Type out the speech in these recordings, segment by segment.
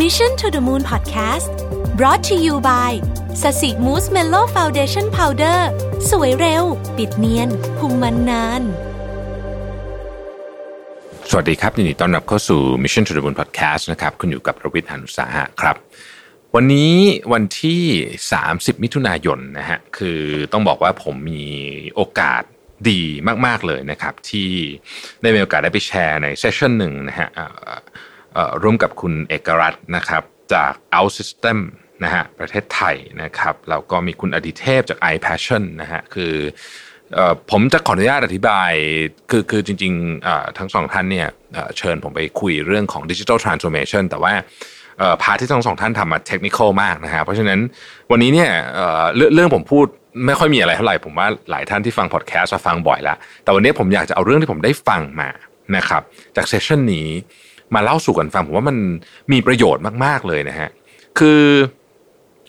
Mission to the Moon Podcast brought to you by sasi Mousse Mellow Foundation Powder สวยเร็ว ปิดเนียนคุมมันนาน สวัสดีครับยินดีต้อนรับเข้าสู่ Mission to the Moon Podcast นะครับ คุณอยู่กับประวิทย์หานุสาหะครับ วันนี้วันที่ 30 มิถุนายนนะฮะ คือต้องบอกว่าผมมีโอกาสดีมาก ๆ เลยนะครับ ที่ได้มีโอกาสได้ไปแชร์ใน session หนึ่งนะฮะ ร่วมกับคุณเอกรัตน์นะครับจาก OutSystems นะฮะประเทศไทยนะครับแล้วก็มีคุณอดิเทพจาก iPassion นะฮะคืออผมจะขออนุญาตอธิบาย คือคือจริงๆทั้งสองท่านเนี่ยเชิญผมไปคุยเรื่องของ Digital Transformation แต่ว่า part ที่ทั้งสองท่านทำมา technical มากนะฮะเพราะฉะนั้นวันนี้เนี่ยเรื่องเรื่องผมพูดไม่ค่อยมีอะไรเท่าไหร่ผมว่าหลายท่านที่ฟังพอดแคสต์ฟังบ่อยแล้ว แต่วันนี้ผมอยากจะเอาเรื่องที่ผมได้ฟังมานะครับจาก session นี้ มาเล่าสู่กันฟังผมว่ามันมีประโยชน์มากๆเลยนะฮะคือ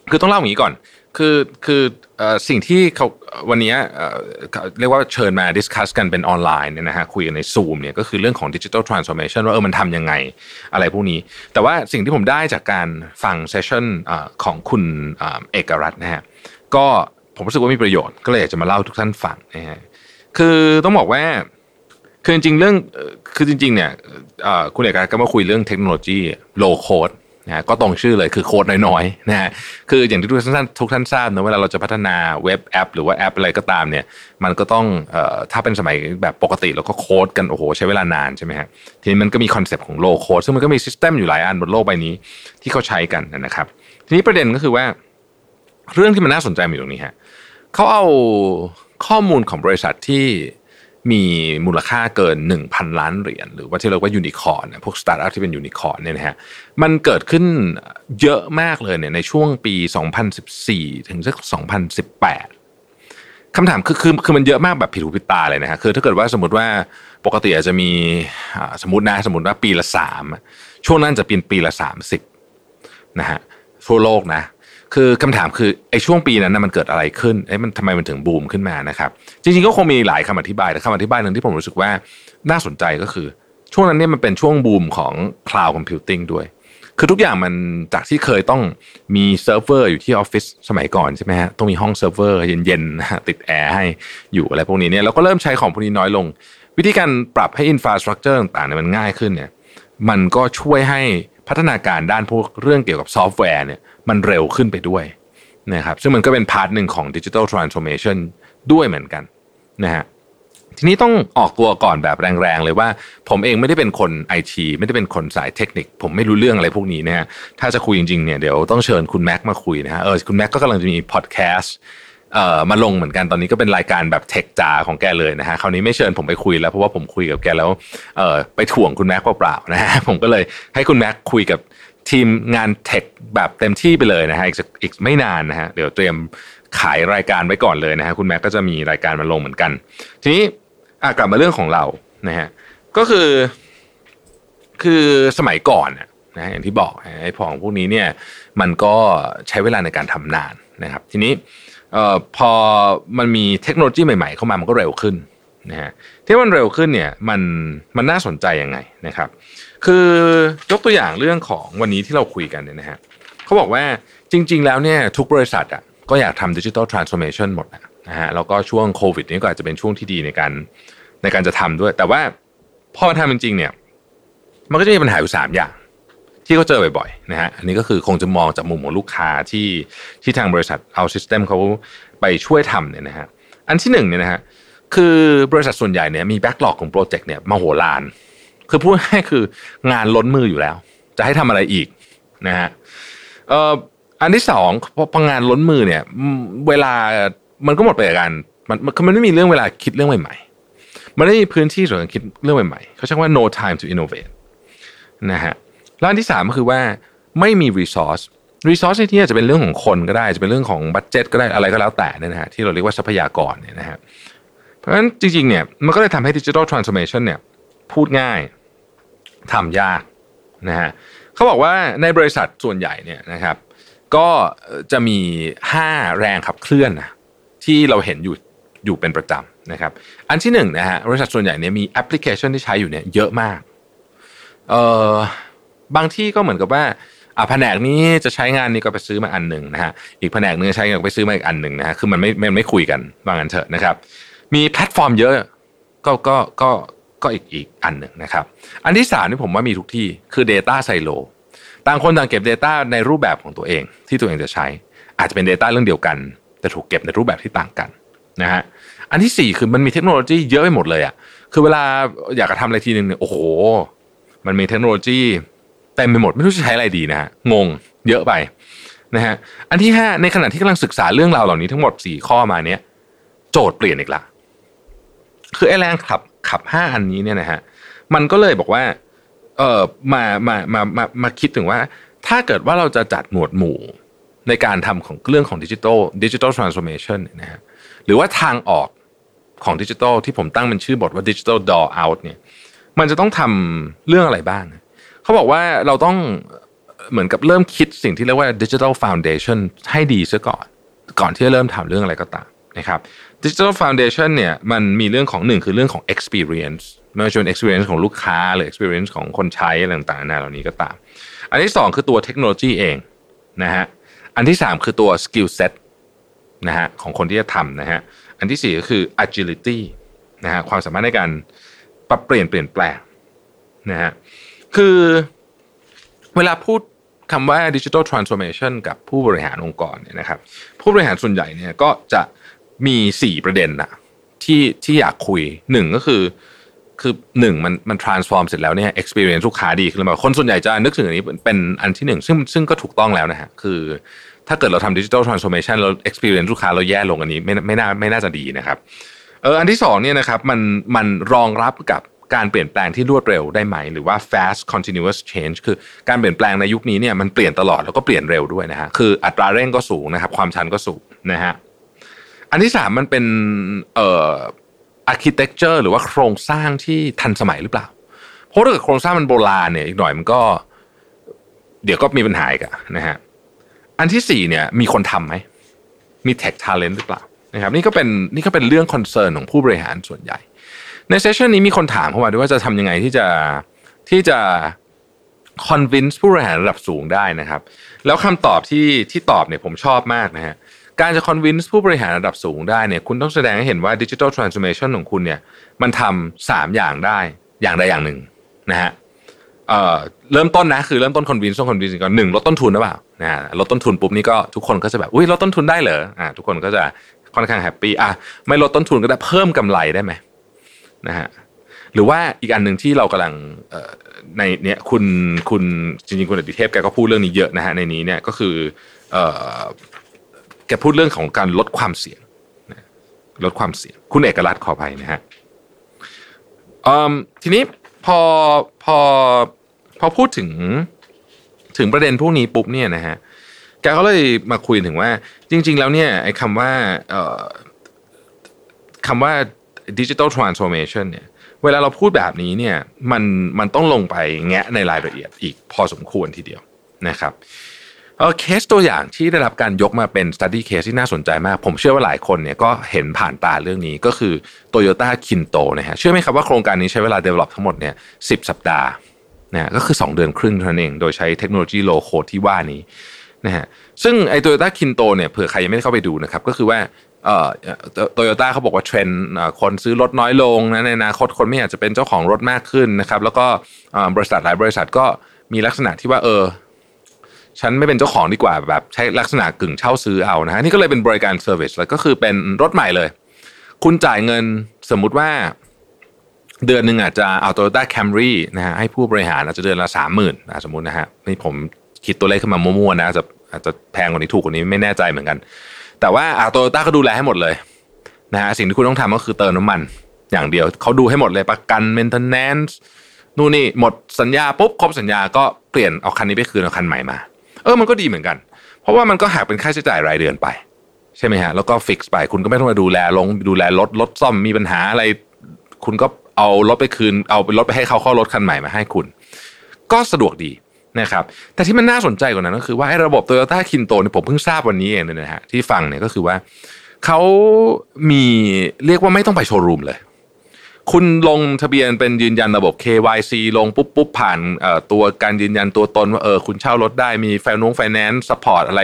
คือต้องเล่าอย่างนี้ก่อน คือคือสิ่งที่เขาวันนี้เรียกว่าเชิญมา discuss กันเป็นออนไลน์เนี่ยนะฮะคุยกันในซูมเนี่ยก็คือเรื่องของดิจิทัลทรานส์ o r เมชันว่าเออมันทำยังไงอะไรพวกนี้ แต่ว่าสิ่งที่ผมได้จากการฟังเซสชั่นของคุณเอกรัตน์นะฮะก็ผมรู้สึกว่ามีประโยชน์ก็เลยอยากจะมาเล่าทุกท่านฟังนะฮะคือต้องบอกว่า คือจริงๆเรื่องคือจริงๆเนี่ยคุณเอกก็มาคุยเรื่องเทคโนโลยีโลโคดนะฮะก็ตรงชื่อเลยคือโค้ดน้อยๆนะฮะคืออย่างที่ทุกท่านทุกท่านทราบนะเวลาเราจะพัฒนาเว็บแอป หรือว่าแอปอะไรก็ตามเนี่ย มันก็ต้องออถ้าเป็นสมัยแบบปกติเราก็โค้ดกันโอ้โหใช้เวลานานใช่ไหมฮะทีนี้มันก็มี concept ของ low-code ซึ่งมันก็มี system อยู่หลายอันบนโลกใบนี้ที่เขาใช้กันนะครับ ทีนี้ประเด็นก็คือว่า เรื่องที่มันน่าสนใจมีตรงนี้ฮะเขาเอาข้อมูลของบริษัทที่ มีมูลค่าเกิน 1,000 ล้านเหรียญหรือว่าที่เรียกว่ายูนิคอร์นพวกสตาร์ทอัพที่เป็นยูนิคอร์นเนี่ยนะฮะมันเกิดขึ้นเยอะมากเลยเนี่ยในช่วงปี 2014 ถึงสัก 2018คำถามคือคือคือมันเยอะมากแบบผิดหูผิดตาเลยนะฮะคือถ้าเกิดว่าสมมติว่าปกติอาจจะมีสมมตินะสมมติว่าปีละสามช่วงนั้นจะเป็นปีละสามสิบนะฮะทั่วโลกนะ คือคำถามคือไอ้ช่วงปีนั้นนะมันเกิดอะไรขึ้นไอ้มันทำไมมันถึงบูมขึ้นมานะครับ จริงๆก็คงมีหลายคำอธิบายแต่คำอธิบายหนึ่งที่ผมรู้สึกว่าน่าสนใจก็คือ ช่วงนั้นเนี่ยมันเป็นช่วงบูมของ cloud computing ด้วย คือทุกอย่างมันจากที่เคยต้องมีเซิร์ฟเวอร์อยู่ที่ออฟฟิศสมัยก่อนใช่ไหมฮะต้องมีห้องเซิร์ฟเวอร์เย็นๆติดแอร์ให้อยู่อะไรพวกนี้เนี่ยเราก็เริ่มใช้ของพวกนี้น้อยลง วิธีการปรับให้ infrastructure ต่างๆเนี่ยมันง่ายขึ้นเนี่ยมันก็ช่วยให้ พัฒนาการด้านพวกเรื่องเกี่ยวกับซอฟต์แวร์เนี่ยมันเร็วขึ้นไปด้วยนะครับซึ่งมันก็เป็น part หนึ่งของ digital transformation ด้วยเหมือนกันนะฮะทีนี้ต้องออกตัวก่อนแบบแรงๆเลยว่า ผมเองไม่ได้เป็นคนไอทีไม่ได้เป็นคนสายเทคนิค ผมไม่รู้เรื่องอะไรพวกนี้นะฮะถ้าจะคุยจริงๆเนี่ยเดี๋ยวต้องเชิญคุณแม็กมาคุยนะฮะเออคุณแม็กก็กำลังจะมีพอดแคสต์ เอ่อมาลงเหมือนกันตอนนี้ก็เป็นรายการแบบเทคจ๋าของแกเลยนะฮะคราวนี้ไม่เชิญผมไปคุยแล้วเพราะว่าผมคุยกับแกแล้วเอ่อไปถ่วงคุณแม็กเปล่าๆนะฮะผมก็เลยให้คุณแม็กคุยกับทีมงานเทคแบบเต็มที่ไปเลยนะฮะอีกสักอีกไม่นานนะฮะเดี๋ยวเตรียมขายรายการไว้ก่อนเลยนะฮะคุณแม็กก็จะมีรายการมาลงเหมือนกัน ทีนี้กลับมาเรื่องของเรานะฮะก็คือ คือสมัยก่อนนะนะอย่างที่บอกไอ้ของพวกนี้เนี่ย มันก็ใช้เวลาในการทำนานนะครับ ทีนี้ เอ่อพอมันมีเทคโนโลยีใหม่ๆ เข้ามามันก็เร็วขึ้นนะฮะที่มันเร็วขึ้นเนี่ยมันมันน่าสนใจยังไงนะครับ คือยกตัวอย่างเรื่องของวันนี้ที่เราคุยกันเนี่ยนะฮะเขาบอกว่าจริง ๆ แล้วเนี่ยทุกบริษัทอะก็อยากทำดิจิทัลทรานส์โอมชันหมดนะนะฮะแล้วก็ช่วงโควิดนี้ก็อาจจะเป็นช่วงที่ดีในการในการจะทำด้วย แต่ว่าพอมาทำจริงๆเนี่ยมันก็จะมีปัญหาอยู่สามอย่าง ที่เขาเจอบ่อยๆนะฮะอันนี้ก็คือคงจะมองจากมุมของลูกค้าที่ที่ทางบริษัท OutSystems เขาไปช่วยทำเนี่ยนะฮะอันที่หนึ่งเนี่ยนะฮะคือบริษัทส่วนใหญ่เนี่ยมี backlog ของโปรเจกต์เนี่ยมาโหฬารคือพูดง่ายคืองานล้นมืออยู่แล้ว จะให้ทำอะไรอีกนะฮะเอ่ออันที่สองพอพงานล้นมือเนี่ย เวลามันก็หมดไปกับการมันมันมันไม่มีเรื่องเวลาคิดเรื่องใหม่ๆมันไม่มีพื้นที่สำหรับคิดเรื่องใหม่ๆเขาใช้ว่า no time to innovate นะฮะ แล้วอันที่สามก็คือว่าไม่มี resource resource ในที่นี้จะเป็นเรื่องของคนก็ได้จะเป็นเรื่องของบัตเจ็ตก็ได้อะไรก็แล้วแต่นี่นะฮะที่เราเรียกว่าทรัพยากรเนี่ยนะฮะเพราะฉะนั้นจริงๆเนี่ยมันก็เลยทำให้ digital transformation เนี่ยพูดง่ายทำยากนะฮะเขาบอกว่าในบริษัทส่วนใหญ่เนี่ยนะครับ ก็จะมี 5 แรงขับเคลื่อนนะที่เราเห็นอยู่อยู่เป็นประจำนะครับ อันที่หนึ่งนะฮะบริษัทส่วนใหญ่เนี่ยมีแอปพลิเคชันที่ใช้อยู่เนี่ยเยอะมากเอ่อ บางที่ก็เหมือนกับว่าอะแผนกนี้จะใช้งานนี้ก็ไปซื้อมาอันหนึ่งนะฮะอีกแผนกนึงใช้ก็ไปซื้อมาอีกอันหนึ่งนะฮะคือมันไม่มันไม่คุยกันว่างั้นเถอะนะครับ มีแพลตฟอร์มเยอะก็ก็ก็ก็อีกอีกอันหนึ่งนะครับ อันที่สามนี่ผมว่ามีทุกที่คือ Data Silo ต่างคนต่างเก็บ Data ในรูปแบบของตัวเอง ที่ตัวเองจะใช้ อาจจะเป็น Data เรื่องเดียวกัน แต่ถูกเก็บในรูปแบบที่ต่างกันนะฮะอันที่สี่คือมันมีเทคโนโลยีเยอะไปหมดเลยอะ่ะคือเวลาอยากจะทำอะไรทีหนึ่งเนี่ยโอ้โห มันมีเทคโนโลยี เต็มไปหมดไม่รู้จะใช้อะไรดีนะฮะงงเยอะไปนะฮะอันที่ห้าในขณะที่กำลังศึกษาเรื่องราวเหล่านี้ทั้งหมดสี่ข้อมาเนี้ยโจทย์เปลี่ยนอีกละคือไอ้แรงขับขับห้าอันนี้เนี่ยนะฮะมันก็เลยบอกว่าเออมามามามามาคิดถึงว่า ถ้าเกิดว่าเราจะจัดหมวดหมู่ในการทำของเรื่องของดิจิทัลดิจิทัลทรานส์โอมชันนะฮะหรือว่าทางออกของดิจิทัลที่ผมตั้งเป็นชื่อบทว่าดิจิทัลดอ out เนี่ยมันจะต้องทำเรื่องอะไรบ้าง เขาบอกว่าเราต้องเหมือนกับเริ่มคิดสิ่งที่เรียกว่าดิจิทัลฟาวเดชันให้ดีซะก่อน ก่อนที่จะเริ่มทำเรื่องอะไรก็ตามนะครับดิจิทัลฟาวเดชันเนี่ยมันมีเรื่องของหนึ่งคือเรื่องของ experience ไม่ว่าจะเป็น experience ของลูกค้า หรือ experience ของคนใช้อะไรต่างๆนาเหล่านี้ก็ตาม อันที่สองคือตัวเทคโนโลยีเองนะฮะอันที่สามคือตัว skill set นะฮะของคนที่จะทำนะฮะอันที่สี่ก็คือ agility นะฮะความสามารถในการปรับเปลี่ยนเปลี่ยนแปลงนะฮะ คือเวลาพูดคำว่า digital transformation กับผู้บริหารองค์กรเนี่ยนะครับ ผู้บริหารส่วนใหญ่เนี่ยก็จะมีสี่ประเด็นนะที่ที่อยากคุยหนึ่งก็คือคือหนึ่งมันมัน transform เสร็จแล้วเนี่ย experience ลูกค้าดีขึ้นมาคนส่วนใหญ่จะนึกถึงอันนี้เป็นอันที่หนึ่งซึ่งซึ่งก็ถูกต้องแล้วนะฮะคือถ้าเกิดเราทำดิจิทัลทรานส์โอมชันเรา experience ลูกค้าเราแย่ลงอันนี้ไม่ไม่น่าไม่น่าจะดีนะครับเอออันที่สองเนี่ยนะครับมันมันรองรับกับ การเปลี่ยนแปลงที่รวดเร็วได้ไหม หรือว่า fast continuous change คือการเปลี่ยนแปลงในยุคนี้เนี่ยมันเปลี่ยนตลอดแล้วก็เปลี่ยนเร็วด้วยนะฮะคืออัตราเร่งก็สูงนะครับ ความชันก็สูงนะฮะอันที่สามมันเป็นเอ่อ architecture หรือว่าโครงสร้างที่ทันสมัยหรือเปล่า เพราะถ้าเกิดโครงสร้างมันโบราณเนี่ยอีกหน่อยมันก็ เดี๋ยวก็มีปัญหาอีกนะฮะอันที่สี่เนี่ยมีคนทำไหมมี tech talent หรือเปล่านะครับนี่ก็เป็นนี่ก็เป็นเรื่อง concern ของผู้บริหารส่วนใหญ่ ใน session นี้มีคนถามเข้ามาด้วยว่าจะทำยังไงที่จะที่จะ convince ผู้บริหารระดับสูงได้นะครับ แล้วคำตอบที่ที่ตอบเนี่ยผมชอบมากนะฮะการจะ convince ผู้บริหารระดับสูงได้เนี่ยคุณต้องแสดงให้เห็นว่า digital transformation ของคุณเนี่ยมันทำสามอย่างได้อย่างใดอย่างหนึ่งนะฮะเอ่อเริ่มต้นนะคือเริ่มต้น convince ต้อง convince ก่อนหนึ่งลดต้นทุนหรือเปล่านะฮะลดต้นทุนปุ๊บนี่ก็ทุกคนก็จะแบบอุ้ยลดต้นทุนได้เหรออ่าทุกคนก็จะค่อนข้างแฮปปี้อะไม่ลดต้นทุนก็ได้เพิ่มกำไรได้ไหม นะฮะหรือว่าอีกอันหนึ่งที่เรากำลังในเนี้ยคุณคุณจริงๆคุณอดิเทพแกก็พูดเรื่องนี้เยอะนะฮะในนี้เนี่ยก็คือเอ่อแกพูดเรื่องของการลดความเสี่ยงลดความเสี่ยง คุณเอกลักษณ์ขออภัยนะฮะทีนี้พอพอพอพูดถึงถึงประเด็นพวกนี้ปุ๊บเนี่ยนะฮะแกก็เลยมาคุยถึงว่า จริง ๆ แล้วเนี่ยไอ้คำว่าคำว่า ดิจิทัลทรานส์โอมชันเนี่ยเวลาเราพูดแบบนี้เนี่ยมันมันต้องลงไปแงะในรายละเอียดอีกพอสมควรทีเดียวนะครับเออเคสตัวอย่างที่ได้รับการยกมาเป็น study case ที่น่าสนใจมาก ผมเชื่อว่าหลายคนเนี่ยก็เห็นผ่านตาเรื่องนี้ก็คือ Toyota Kinto นะฮะเชื่อไหมครับว่าโครงการนี้ใช้เวลา develop ทั้งหมดเนี่ยสิสัปดาห์นะก็คือ 2 เดือนครึ่งเท่านั้นเอง โดยใช้เทคโนโลยีโลโคที่ว่านี้นะฮะซึ่งไอ้ Toyota Kinto เนี่ยเผื่อใครยังไม่ได้เข้าไปดูนะครับก็คือว่า โตโยต้าเขาบอกว่าเทรนด์คนซื้อรถน้อยลงนะในอนาคตคนไม่อยากจะเป็นเจ้าของรถมากขึ้นนะครับ แล้วก็บริษัทหลายบริษัทก็มีลักษณะที่ว่าเออ ฉันไม่เป็นเจ้าของดีกว่าแบบใช้ลักษณะกึ่งเช่าซื้อเอานะฮะนี่ก็เลยเป็นบริการ service แล้วก็คือเป็นรถใหม่เลย คุณจ่ายเงินสมมุติว่า เดือนหนึ่งอาจจะเอาโตโยต้าแคมรี่นะฮะให้ผู้บริหารอาจจะเดือนละสามหมื่นสมมตินะฮะนี่ผมคิดตัวเลขขึ้นมามั่วๆนะอาจจะอาจจะแพงกว่านี้ถูกกว่านี้ไม่แน่ใจเหมือนกัน แต่ว่าอาโตโยต้าก็ดูแลให้หมดเลยนะฮะสิ่งที่คุณต้องทำก็คือเติมน้ำมันอย่างเดียวเขาดูให้หมดเลยประกัน maintenance นู่นนี่หมดสัญญาปุ๊บครบสัญญาก็เปลี่ยนเอาคันนี้ไปคืนเอาคันใหม่มา เออมันก็ดีเหมือนกัน เพราะว่ามันก็หักเป็นค่าใช้จ่ายรายเดือนไป ใช่ไหมฮะแล้วก็ fix ไปคุณก็ไม่ต้องมาดูแลลงดูแลรถรถซ่อมมีปัญหาอะไร คุณก็เอารถไปคืน เอารถไปให้เขาเข้ารถคันใหม่มาให้คุณ ก็สะดวกดี นะครับแต่ที่มันน่าสนใจกว่านั้นก็คือว่าไอ้ระบบโตโยต้า KINTO เนี่ยผมเพิ่งทราบวันนี้เองนะฮะที่ฟังเนี่ยก็คือว่าเขามีเรียกว่าไม่ต้องไปโชว์รูมเลย คุณลงทะเบียนเป็นยืนยันระบบ KYC ลงปุ๊บปุ๊บผ่านตัวการยืนยันตัวตนว่าเออคุณเช่ารถได้มีไฟนงไฟแนนซ์ support อะไร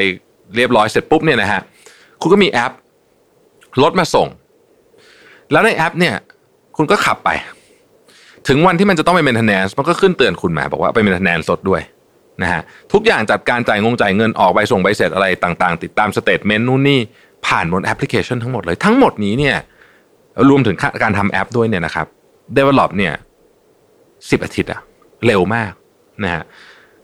เรียบร้อยเสร็จปุ๊บเนี่ยนะฮะคุณก็มีแอปรถมาส่ง แล้วในแอปเนี่ย คุณก็ขับไป ถึงวันที่มันจะต้องไป maintenance มันก็ขึ้นเตือนคุณมาบอกว่าไป maintenance รถด้วย นะฮะทุกอย่างจัดการจ่ายงงจ่ายเงินออกใบส่งใบเสร็จอะไรต่างๆ ติดตาม statement นู่นนี่ผ่านบนแอปพลิเคชันทั้งหมดเลยทั้งหมดนี้เนี่ยรวมถึงการทำแอปด้วยเนี่ยนะครับ develop เนี่ยสิบอาทิตย์อะเร็วมากนะฮะ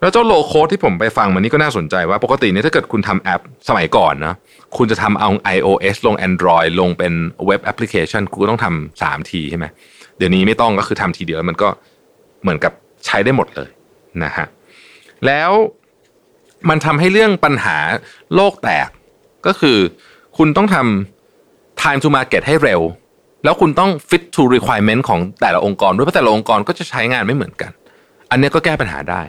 แล้วเจ้า low-code ที่ผมไปฟังมันนี่ก็น่าสนใจว่าปกติเนี่ยถ้าเกิดคุณทำแอปสมัยก่อนนะคุณจะทำเอา iOS ลง Android ลงเป็นเว็บแอปพลิเคชันคุณก็ต้องทำสามทีใช่ไหมเดี๋ยวนี้ไม่ต้องก็คือทำทีเดียวมันก็เหมือนกับใช้ได้หมดเลยนะฮะ แล้วมันทำให้เรื่องปัญหาโลกแตก ก็คือคุณต้องทำ time to market ให้เร็ว แล้วคุณต้อง fit to requirement ของแต่ละองค์กร ด้วยเพราะแต่ละองค์กรก็จะใช้งานไม่เหมือนกัน อันนี้ก็แก้ปัญหาได้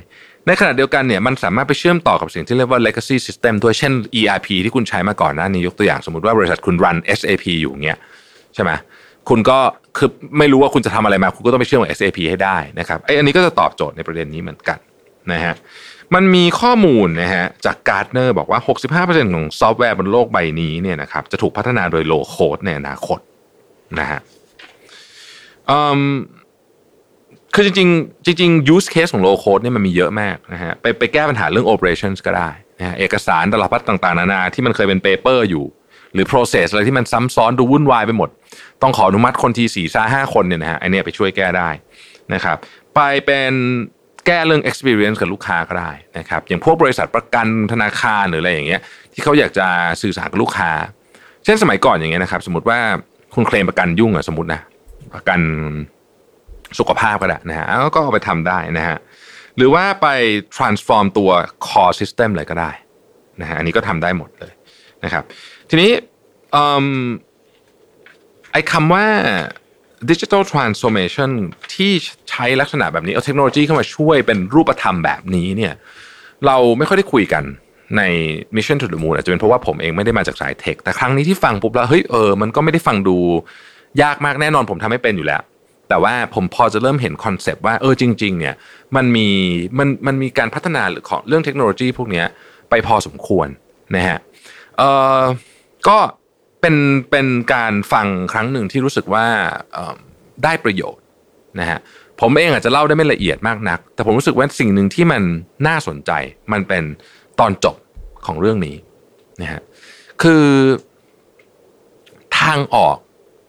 ในขณะเดียวกันเนี่ยมันสามารถไปเชื่อมต่อกับสิ่งที่เรียกว่า legacy system ด้วยเช่น ERP ที่คุณใช้มาก่อนหน้านี้ยกตัวอย่างสมมติว่าบริษัทคุณ run SAP อยู่เงี้ยใช่ไหมคุณก็คือไม่รู้ว่าคุณจะทำอะไรมา คุณก็ต้องไปเชื่อมกับ SAP ให้ได้นะครับไอ้อันนี้ก็จะตอบโจทย์ในประเด็นนี้เหมือนกัน นะฮะมันมีข้อมูลนะฮะจาก Gartner บอกว่า 65%ของซอฟต์แวร์บนโลกใบนี้เนี่ยนะครับจะถูกพัฒนาโดย low-code ในอนาคตนะฮะคือจริงๆจริงๆ use case ของ low-code เนี่ยมันมีเยอะมากนะฮะไปไปแก้ปัญหาเรื่อง operations ก็ได้นะฮะเอกสารตลับพัดต่างๆ นานาที่มันเคยเป็น paper อยู่ หรือ process อะไรที่มันซ้ำซ้อนดูวุ่นวายไปหมด ต้องขออนุมัติคนทีสี่ซาห้าคนเนี่ยนะฮะไอเนี้ยไปช่วยแก้ได้นะครับไปเป็น แก้เรื่อง experience กับลูกค้าก็ได้นะครับอย่างพวกบริษัทประกันธนาคารหรืออะไรอย่างเงี้ยที่เขาอยากจะสื่อสารกับลูกค้า เช่นสมัยก่อนอย่างเงี้ยนะครับ สมมติว่าคุณเคลมประกันยุ่งอะสมมตินะประกันสุขภาพก็ได้นะฮะก็เอาไปทำได้นะฮะหรือว่าไป transform ตัว core system เลยก็ได้นะฮะอันนี้ก็ทำได้หมดเลยนะครับ ทีนี้ไอ้คำว่า ดิจิทัลทรานส์โอมชันที่ใช้ลักษณะแบบนี้ เอาเทคโนโลยีเข้ามาช่วยเป็นรูปธรรมแบบนี้เนี่ยเราไม่ค่อยได้คุยกันใน Mission to the Moon อาจจะเป็นเพราะว่าผมเองไม่ได้มาจากสายเทค แต่ครั้งนี้ที่ฟังปุ๊บแล้วเฮ้ยเออมันก็ไม่ได้ฟังดูยากมากแน่นอนผมทำไม่เป็นอยู่แล้ว แต่ว่าผมพอจะเริ่มเห็นคอนเซปต์ว่าเออจริง ๆ เนี่ยมันมีมันมันมีการพัฒนาหรือของเรื่องเทคโนโลยีพวกนี้ไปพอสมควรนะฮะเออก็ เป็นเป็นการฟังครั้งหนึ่งที่รู้สึกว่าได้ประโยชน์นะฮะผมเองอาจจะเล่าได้ไม่ละเอียดมากนัก แต่ผมรู้สึกว่าสิ่งหนึ่งที่มันน่าสนใจ มันเป็นตอนจบของเรื่องนี้นะฮะคือทางออก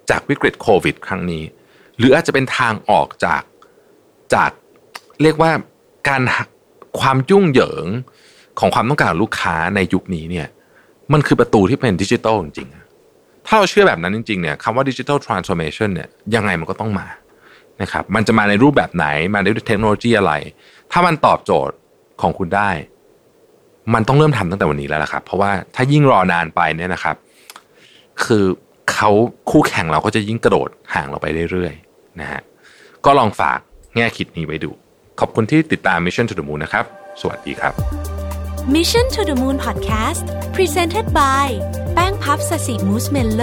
จากวิกฤตโควิด ครั้งนี้ หรืออาจจะเป็นทางออกจากจากเรียกว่าการความยุ่งเหยิงของความต้องการลูกค้าในยุคนี้เนี่ยมันคือประตูที่เป็นดิจิทัลจริง ถ้าเราเชื่อแบบนั้นจริงๆเนี่ยคำว่าดิจิทัลทรานส์โอมชันเนี่ยยังไงมันก็ต้องมานะครับมันจะมาในรูปแบบไหนมาในเทคโนโลยีอะไร ถ้ามันตอบโจทย์ของคุณได้ มันต้องเริ่มทำตั้งแต่วันนี้แล้วละครับ เพราะว่าถ้ายิ่งรอนานไปเนี่ยนะครับ คือเขาคู่แข่งเราก็จะยิ่งกระโดดห่างเราไปเรื่อยๆนะฮะก็ลองฝากแง่คิดนี้ไว้ดู ขอบคุณที่ติดตาม Mission to the Moon นะครับ สวัสดีครับ Mission to the Moon Podcast Presented by แป้งพับสสิมูสเมลโล